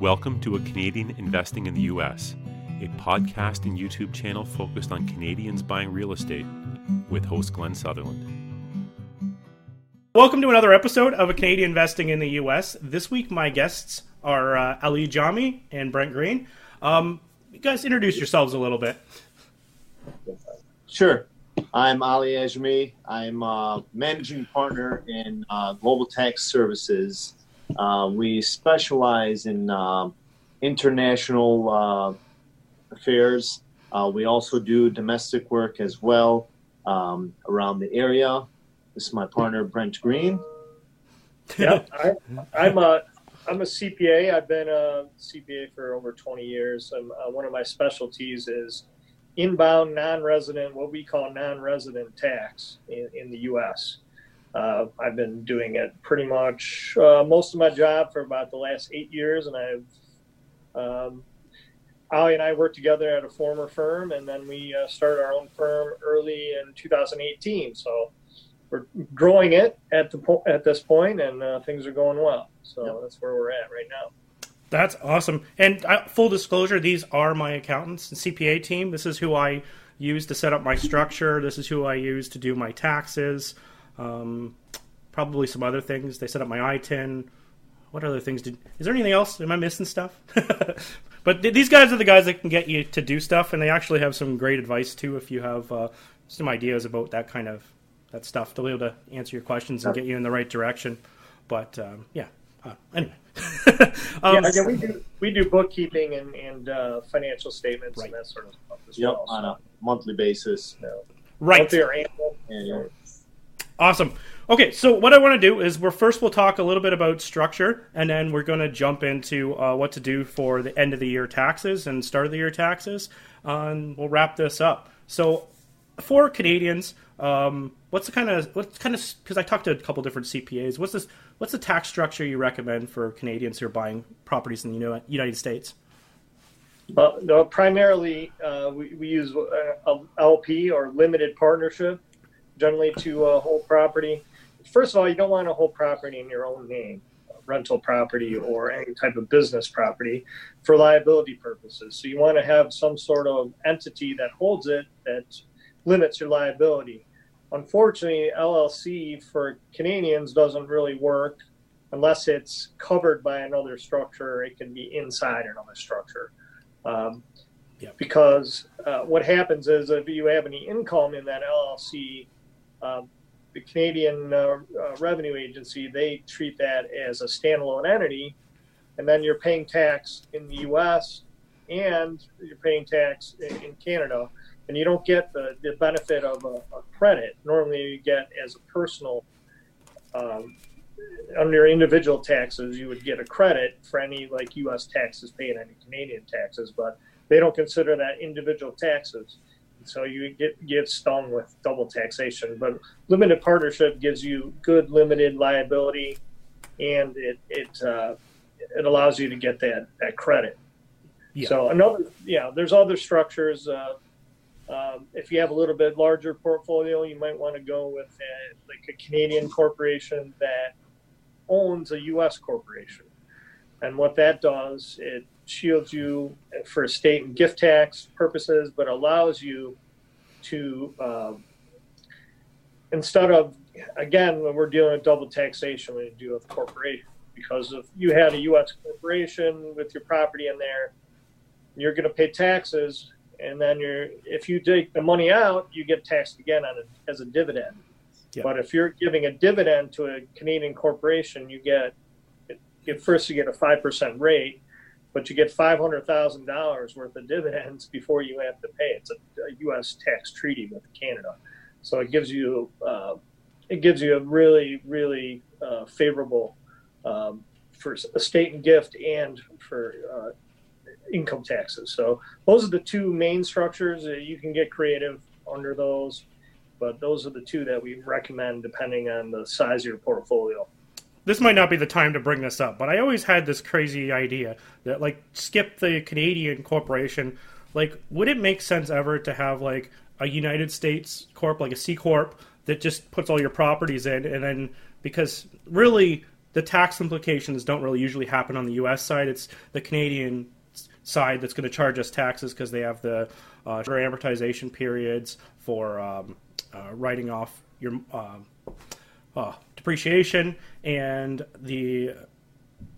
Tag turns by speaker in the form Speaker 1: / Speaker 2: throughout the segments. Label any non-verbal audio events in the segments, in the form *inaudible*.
Speaker 1: Welcome to A Canadian Investing in the U.S., a podcast and YouTube channel focused on Canadians buying real estate with host Glenn Sutherland.
Speaker 2: Welcome to another episode of A Canadian Investing in the U.S. This week, my guests are uh, Ali Ajami and Brent Green. Um, you guys introduce yourselves a little bit.
Speaker 3: Sure. I'm Ali Ajami. I'm a managing partner in uh, Global Tax Services. Uh, we specialize in uh, international uh, affairs. Uh, we also do domestic work as well um, around the area. This is my partner, Brent Green.
Speaker 4: yeah, *laughs* I, I'm a I'm a CPA. I've been a CPA for over 20 years. Uh, one of my specialties is inbound non-resident, what we call non-resident tax in, in the U.S. Uh, I've been doing it pretty much uh, most of my job for about the last eight years, and I've um, Ali and I worked together at a former firm, and then we uh, started our own firm early in 2018. So we're growing it at the po- at this point, and uh, things are going well. So yep. that's where we're at right now.
Speaker 2: That's awesome. And uh, full disclosure, these are my accountants and CPA team. This is who I use to set up my structure. This is who I use to do my taxes. Um, probably some other things. They set up my ITIN. What other things did? Is there anything else? Am I missing stuff? *laughs* but th- these guys are the guys that can get you to do stuff, and they actually have some great advice too. If you have uh, some ideas about that kind of that stuff, they'll be able to answer your questions and get you in the right direction. But um, yeah, uh, anyway. *laughs*
Speaker 4: um, yeah, we do we do bookkeeping and, and uh, financial statements right. and that sort of stuff as
Speaker 3: yep,
Speaker 4: well.
Speaker 3: on a monthly basis. No.
Speaker 2: Right.
Speaker 4: Monthly or annual.
Speaker 3: annual.
Speaker 2: Awesome. Okay, so what I want to do is we're first we'll talk a little bit about structure, and then we're going to jump into uh, what to do for the end of the year taxes and start of the year taxes, uh, and we'll wrap this up. So, for Canadians, um, what's the kind of what's kind of because I talked to a couple different CPAs. What's this? What's the tax structure you recommend for Canadians who are buying properties in the United States?
Speaker 4: Well, no, primarily uh, we, we use uh, LP or limited partnership generally to uh, hold property. First of all, you don't want to hold property in your own name, rental property or any type of business property for liability purposes. So you want to have some sort of entity that holds it that limits your liability. Unfortunately, LLC for Canadians doesn't really work unless it's covered by another structure. It can be inside another structure. Um, yeah. Because uh, what happens is if you have any income in that LLC, um, the Canadian uh, uh, Revenue Agency they treat that as a standalone entity, and then you're paying tax in the U.S. and you're paying tax in, in Canada and you don't get the, the benefit of a, a credit. Normally, you get as a personal, um, under individual taxes, you would get a credit for any like U.S. taxes paid, any Canadian taxes, but they don't consider that individual taxes. So you get get stung with double taxation. But limited partnership gives you good limited liability, and it it uh, it allows you to get that that credit. Yeah. So another, yeah, there's other structures. Uh, um, if you have a little bit larger portfolio, you might want to go with a, like a Canadian corporation that owns a U.S. corporation. And what that does, it shields you for estate and gift tax purposes, but allows you to, um, instead of, again, when we're dealing with double taxation, when you deal with corporation, because if you had a U.S. corporation with your property in there, you're going to pay taxes and then you're if you take the money out, you get taxed again on it as a dividend. Yeah. But if you're giving a dividend to a Canadian corporation, you get get first you get a five percent rate, but you get five hundred thousand dollars worth of dividends before you have to pay. It's a, a, U.S. tax treaty with Canada, so it gives you uh, it gives you a really really uh, favorable um, for estate and gift and for uh, income taxes. So those are the two main structures. You can get creative under those, but those are the two that we recommend depending on the size of your portfolio.
Speaker 2: This might not be the time to bring this up, but I always had this crazy idea that like skip the Canadian corporation. Like, would it make sense ever to have like a United States corp, like a C corp, that just puts all your properties in, and then because really the tax implications don't really usually happen on the U.S. side. It's the Canadian side that's going to charge us taxes because they have the uh, amortization periods for um, uh, writing off your uh, uh, depreciation and the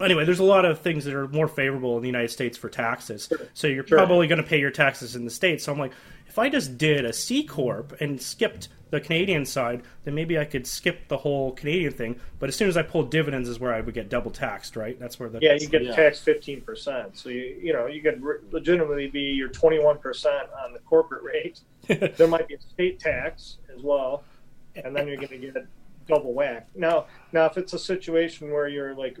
Speaker 2: anyway, there's a lot of things that are more favorable in the United States for taxes. So you're
Speaker 4: Sure.
Speaker 2: probably going to pay your taxes in the states. So I'm like, if I just did a C corp and skipped the Canadian side, then maybe I could skip the whole Canadian thing. But as soon as I pulled dividends, is where I would get double taxed, right? That's where the
Speaker 4: Yeah, you get
Speaker 3: Yeah.
Speaker 4: taxed fifteen percent. So you you know you could re- legitimately be your twenty one percent on the corporate rate. *laughs* there might be a state tax as well, and then you're going to get double whack. Now, now if it's a situation where you're like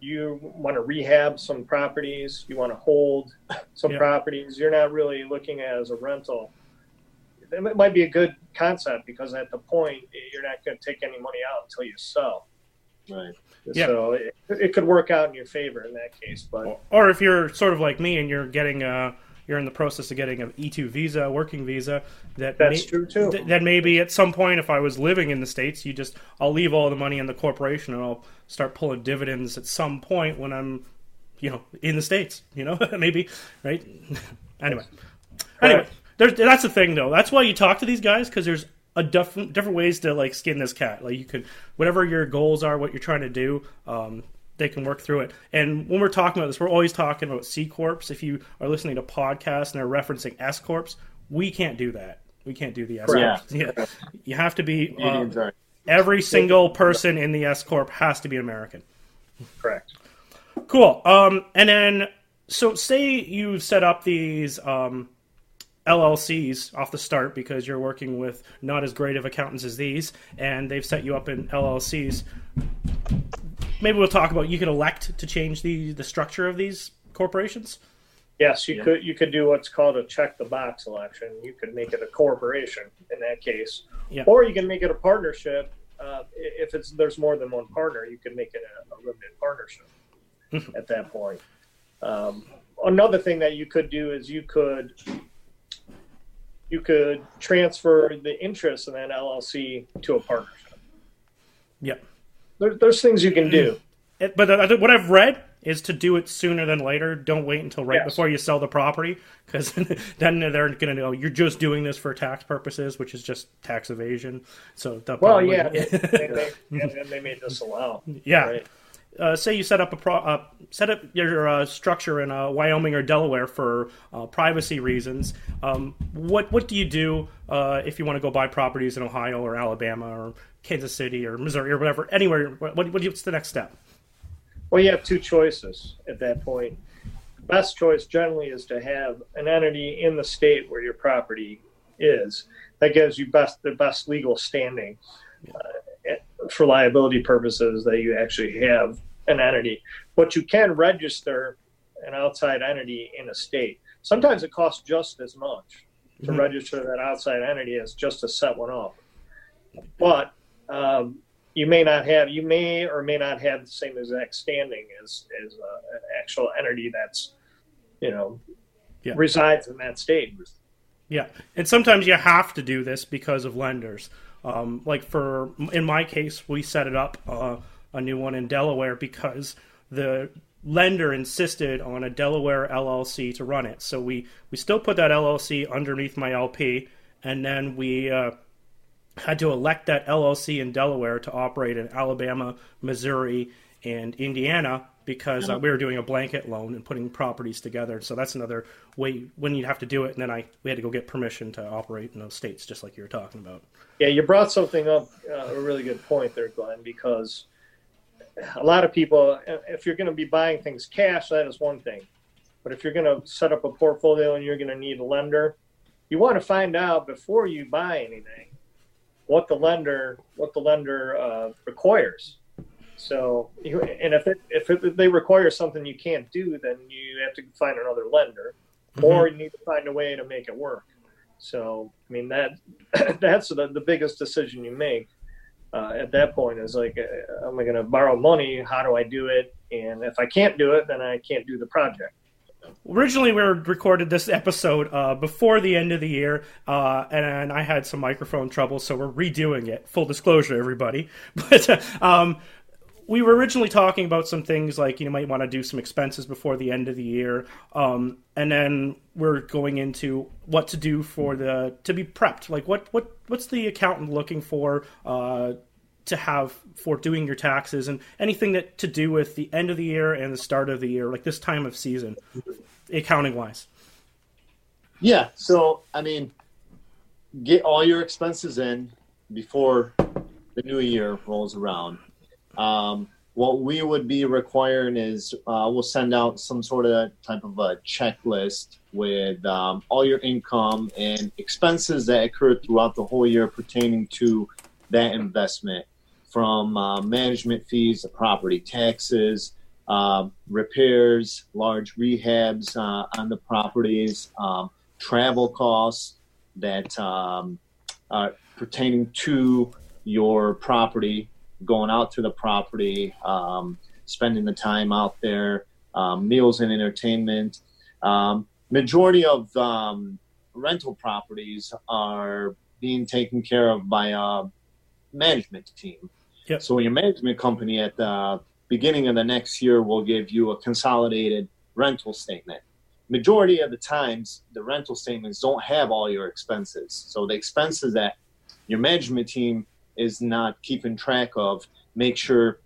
Speaker 4: you want to rehab some properties, you want to hold some
Speaker 2: Yeah.
Speaker 4: properties, you're not really looking at it as a rental. It might be a good concept because at the point you're not going to take any money out until you sell.
Speaker 3: Right.
Speaker 2: Yeah.
Speaker 4: So it, it could work out in your favor in that case. But
Speaker 2: or if you're sort of like me and you're getting a you're in the process of getting an E2 visa, a working visa, that
Speaker 4: That's true, too.
Speaker 2: th- then maybe at some point, if I was living in the states, you just I'll leave all the money in the corporation and I'll start pulling dividends at some point when I'm, you know, in the states. You know, *laughs* maybe right. *laughs* anyway, anyway, there's that's the thing though. That's why you talk to these guys because there's a different different ways to like skin this cat. Like you could whatever your goals are, what you're trying to do. Um, they can work through it. And when we're talking about this, we're always talking about C corps. If you are listening to podcasts and they're referencing S corps, we can't do that. We can't do the S corps. Yeah. You have to be.
Speaker 3: Are.
Speaker 2: every single person in the S corp has to be American.
Speaker 4: correct.
Speaker 2: Cool. Um, and then, so say you set up these um, LLCs off the start because you're working with not as great of accountants as these, and they've set you up in LLCs. Maybe we'll talk about you can elect to change the the structure of these corporations.
Speaker 4: Yes, you
Speaker 3: Yeah.
Speaker 4: could you could do what's called a check the box election. You could make it a corporation in that case,
Speaker 2: Yeah.
Speaker 4: or you can make it a partnership. Uh, if it's there's more than one partner, you could make it a, a limited partnership *laughs* at that point. Um, another thing that you could do is you could you could transfer the interest in that LLC to a partnership.
Speaker 2: Yep.
Speaker 4: There, there's things you can do.
Speaker 2: It, but uh, what I've read is to do it sooner than later. Don't wait until right
Speaker 4: Yes.
Speaker 2: before you sell the property, because *laughs* then they're going to know you're just doing this for tax purposes, which is just tax evasion. So
Speaker 4: Well,
Speaker 2: probably-
Speaker 4: yeah, they, they, *laughs* and, and they may disallow.
Speaker 2: yeah.
Speaker 4: Right.
Speaker 2: Uh, say you set up a pro, uh, set up your uh, structure in uh, Wyoming or Delaware for uh, privacy reasons. Um, what what do you do uh, if you want to go buy properties in Ohio or Alabama or Kansas City or Missouri or whatever? Anywhere. What, what what's the next step?
Speaker 4: Well, you have two choices at that point. The best choice generally is to have an entity in the state where your property is. That gives you best the best legal standing uh, for liability purposes that you actually have an entity. But you can register an outside entity in a state. Sometimes it costs just as much to
Speaker 2: Mhm.
Speaker 4: register that outside entity as just to set one up. But um, you may not have, you may or may not have the same exact standing as as uh, an actual entity that's, you know,
Speaker 2: Yeah.
Speaker 4: resides in that state.
Speaker 2: Yeah, and sometimes you have to do this because of lenders. Um, like for in my case, we set it up uh, a new one in Delaware because the lender insisted on a Delaware LLC to run it. So we we still put that LLC underneath my LP, and then we uh, had to elect that LLC in Delaware to operate in Alabama, Missouri, and Indiana because uh, we were doing a blanket loan and putting properties together. So that's another way when you have to do it. And then I we had to go get permission to operate in those states, just like you were talking about.
Speaker 4: Yeah, you brought something up, uh, a really good point there, Glenn, because a lot of people, if you're going to be buying things cash, that is one thing. But if you're going to set up a portfolio and you're going to need a lender, you want to find out before you buy anything what the lender what the lender uh, requires. So, and if it, if it, they require something you can't do, then you have to find another lender, or you need to find a way to make it work. So, I mean that *clears throat* that's the, the biggest decision you make uh, at that point is like, uh, am I going to borrow money? How do I do it? And if I can't do it, then I can't do the project.
Speaker 2: Originally, we recorded this episode uh, before the end of the year, uh, and I had some microphone trouble, so we're redoing it. Full disclosure, everybody. *laughs* But uh, um, we were originally talking about some things like you might want to do some expenses before the end of the year, um, and then we're going into what to do for the to be prepped. Like what what what's the accountant looking for uh, to have for doing your taxes and anything that to do with the end of the year and the start of the year, like this time of season, accounting wise.
Speaker 3: Yeah. So I mean, get all your expenses in before the new year rolls around. Um, what we would be requiring is uh, we'll send out some sort of type of a checklist with um, all your income and expenses that occurred throughout the whole year pertaining to that investment. From uh, management fees, property taxes, uh, repairs, large rehabs uh, on the properties, um, travel costs that um, are pertaining to your property, going out to the property, um, spending the time out there, um, meals and entertainment. Um, majority of um, rental properties are being taken care of by a management team.
Speaker 2: Yep.
Speaker 3: So your management company at the beginning of the next year will give you a consolidated rental statement. Majority of the times, the rental statements don't have all your expenses. So the expenses that your management team is not keeping track of, make sure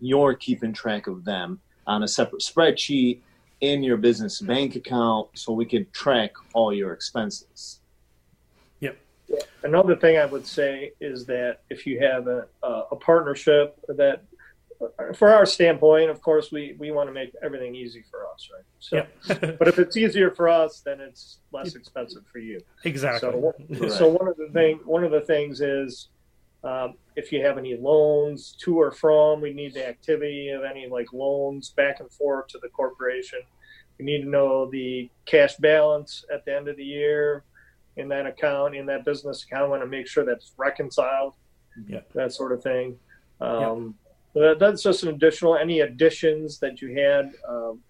Speaker 3: you're keeping track of them on a separate spreadsheet in your business bank account so we can track all your expenses.
Speaker 2: Yep.
Speaker 4: Another thing I would say is that if you have a, a partnership that for our standpoint, of course, we, we want to make everything easy for us, right? So,
Speaker 2: Yep. *laughs*
Speaker 4: but if it's easier for us, then it's less expensive for you.
Speaker 2: exactly.
Speaker 4: So, *laughs* so one of the thing, one of the things is, um, if you have any loans to or from, we need the activity of any like loans back and forth to the corporation. We need to know the cash balance at the end of the year in that account, in that business account. We want to make sure that's reconciled.
Speaker 2: Yeah.
Speaker 4: That sort of thing. Um, that, that's just an additional. Any additions that you had, um,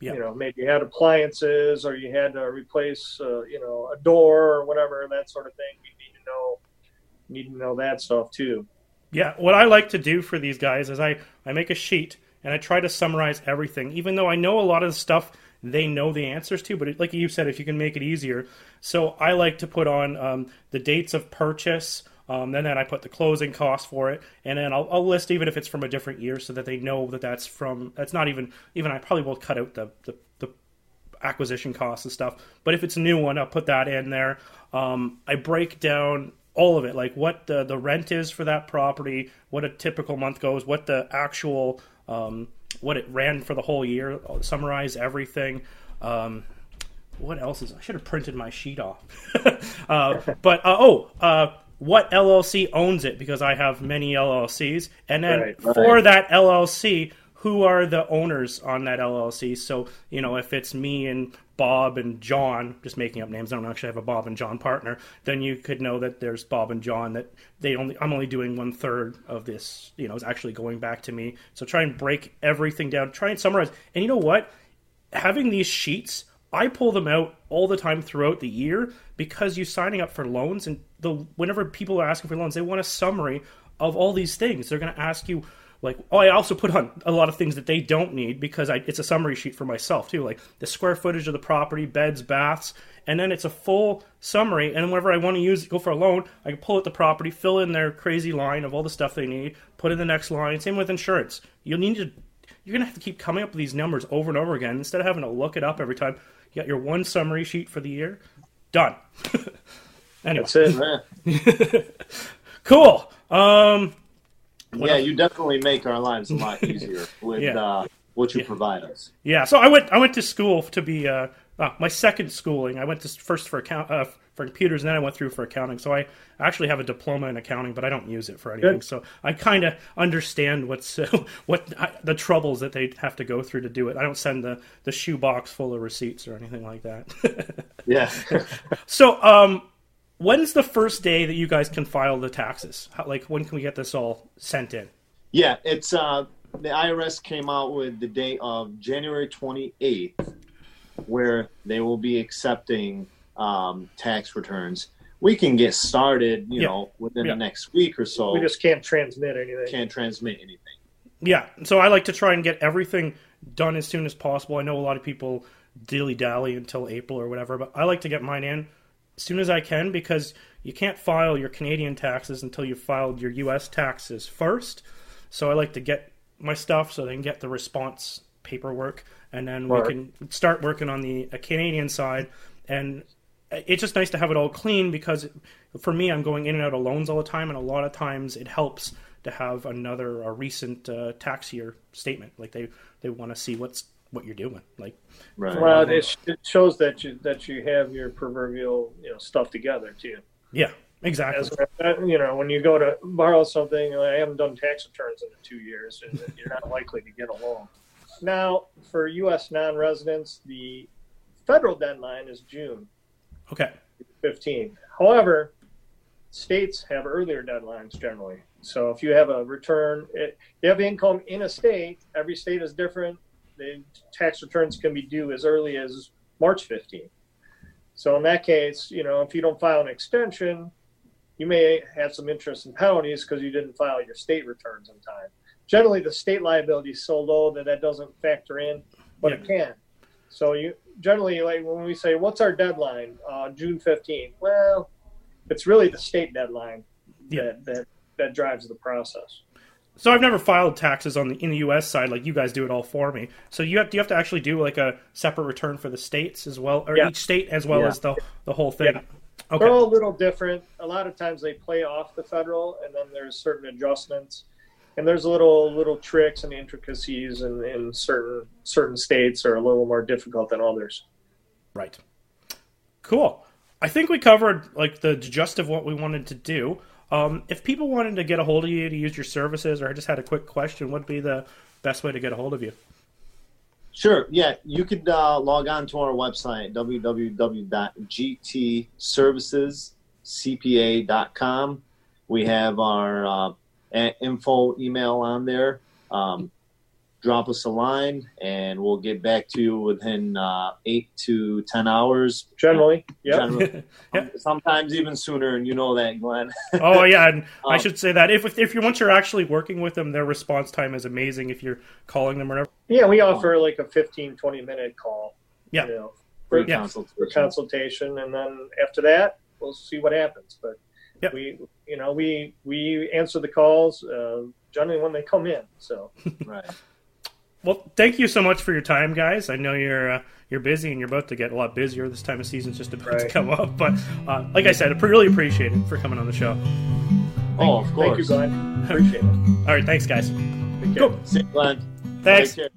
Speaker 2: Yeah.
Speaker 4: you know, maybe you had appliances or you had to replace, uh, you know, a door or whatever that sort of thing. We need to know, need to know that stuff too.
Speaker 2: Yeah, what I like to do for these guys is I, I make a sheet and I try to summarize everything, even though I know a lot of the stuff they know the answers to, but like you said, if you can make it easier. So I like to put on um, the dates of purchase, um, then, then I put the closing cost for it, and then I'll, I'll list even if it's from a different year so that they know that that's from, that's not even, even I probably will cut out the, the, the acquisition costs and stuff. But if it's a new one, I'll put that in there. Um, I break down all of it, like what the, the rent is for that property, what a typical month goes, what the actual um, what it ran for the whole year. Summarize everything. Um, what else is? I should have printed my sheet off. *laughs* uh, but uh, oh, uh, what LLC owns it? Because I have many LLCs, and then
Speaker 4: Right, right.
Speaker 2: for that LLC, who are the owners on that LLC? So you know, if it's me and Bob and John, just making up names, I don't actually have a Bob and John partner, then you could know that there's Bob and John. That they only, I'm only doing one third of this. You know, is actually going back to me. So try and break everything down. Try and summarize. And you know what? Having these sheets, I pull them out all the time throughout the year because you're signing up for loans and the whenever people are asking for loans, they want a summary of all these things. They're going to ask you like, oh, I also put on a lot of things that they don't need because I, it's a summary sheet for myself too, like the square footage of the property, beds, baths, and then it's a full summary. And whenever I want to use go for a loan, I can pull out the property, fill in their crazy line of all the stuff they need, put in the next line. Same with insurance. You'll need to you're gonna have to keep coming up with these numbers over and over again instead of having to look it up every time. You got your one summary sheet for the year, done. *laughs* anyway,
Speaker 4: That's it.
Speaker 3: Yeah, *laughs*
Speaker 2: cool. Um, What
Speaker 3: yeah
Speaker 2: else?
Speaker 3: you definitely make our lives a lot easier *laughs* with
Speaker 2: Yeah.
Speaker 3: uh, what you
Speaker 2: Yeah.
Speaker 3: provide us.
Speaker 2: Yeah, so I went I went to school to be uh, uh, my second schooling. I went to first for account uh, for computers, and then I went through for accounting. So I actually have a diploma in accounting, but I don't use it for anything.
Speaker 4: Good.
Speaker 2: So I kind of understand what's uh, *laughs* what uh, the troubles that they have to go through to do it. I don't send the the shoebox full of receipts or anything like that. *laughs*
Speaker 3: Yeah.
Speaker 2: so um. When's the first day that you guys can file the taxes? How, like, when can we get this all sent in?
Speaker 3: Yeah, it's uh, the IRS came out with the date of January 28th, where they will be accepting um, tax returns. We can get started, you
Speaker 2: Yeah.
Speaker 3: know, within
Speaker 2: Yeah.
Speaker 3: the next week or so.
Speaker 4: We just can't transmit anything.
Speaker 3: can't transmit anything.
Speaker 2: Yeah, so I like to try and get everything done as soon as possible. I know a lot of people dilly dally until April or whatever, but I like to get mine in as soon as I can because you can't file your Canadian taxes until you've filed your U.S. taxes first. So I like to get my stuff so they can get the response paperwork, and then we can start working on the uh, Canadian side. And it's just nice to have it all clean because for me, I'm going in and out of loans all the time, and a lot of times it helps to have another a recent uh, tax year statement. Like they they want to see what's what you're doing. Like
Speaker 3: Right.
Speaker 4: Well, it, it shows that you that you have your proverbial you know stuff together too.
Speaker 2: yeah, exactly.
Speaker 4: As you know, when you go to borrow something, like, I haven't done tax returns in two years, and you're not likely to get a loan. Now, for U.S. non-residents, the federal deadline is June
Speaker 2: Okay.
Speaker 4: 15. However, states have earlier deadlines generally. So if you have a return, if you have income in a state, every state is different. The tax returns can be due as early as March 15th. So in that case, you know, if you don't file an extension, you may have some interest and penalties because you didn't file your state returns in time. Generally, the state liability is so low that that doesn't factor in, but it can. So you generally like when we say what's our deadline, uh, June 15th. Well, it's really the state deadline
Speaker 2: Yeah.
Speaker 4: that, that that drives the process.
Speaker 2: So I've never filed taxes on the in the U.S. side like you guys do it all for me. So you have do you have to actually do like a separate return for the states as well, or
Speaker 4: Yeah.
Speaker 2: each state as well
Speaker 3: Yeah.
Speaker 2: as the the whole thing.
Speaker 4: Yeah.
Speaker 2: Okay.
Speaker 4: They're all a little different. A lot of times they play off the federal, and then there's certain adjustments, and there's little little tricks and intricacies, in, in certain certain states are a little more difficult than others.
Speaker 2: Right. Cool. I think we covered like the gist of what we wanted to do. Um, if people wanted to get a hold of you to use your services, or I just had a quick question, what would be the best way to get a hold of you?
Speaker 3: Sure. Yeah, you could uh, log on to our website www.gtservicescpa.com. We have our uh, info email on there. Um, drop us a line, and we'll get back to you within uh, eight to ten hours.
Speaker 4: Generally, yeah.
Speaker 3: Generally. *laughs*
Speaker 2: Yeah.
Speaker 3: Sometimes even sooner, and you know that, Glenn. *laughs*
Speaker 2: oh yeah, and I
Speaker 3: Um,
Speaker 2: should say that if if you once you're actually working with them, their response time is amazing. If you're calling them or whatever.
Speaker 4: Yeah, we offer like a 15, 20 minute call.
Speaker 2: Yeah.
Speaker 4: You know,
Speaker 3: Free
Speaker 2: Yeah.
Speaker 4: for
Speaker 3: consultation.
Speaker 4: consultation, and then after that, we'll see what happens. But
Speaker 2: Yep.
Speaker 4: we, you know, we we answer the calls uh, generally when they come in. So *laughs*
Speaker 3: Right.
Speaker 2: Well, thank you so much for your time, guys. I know you're uh, you're busy and you're about to get a lot busier. This time of season's just about to come up, but uh, like I said, I really appreciate it for coming on the show.
Speaker 3: Oh, of course.
Speaker 4: thank you, Glenn. Appreciate it. *laughs*
Speaker 2: All right, thanks, guys.
Speaker 4: Take care.
Speaker 2: Cool.
Speaker 3: See you, Glenn.
Speaker 2: Thanks.
Speaker 3: Take care.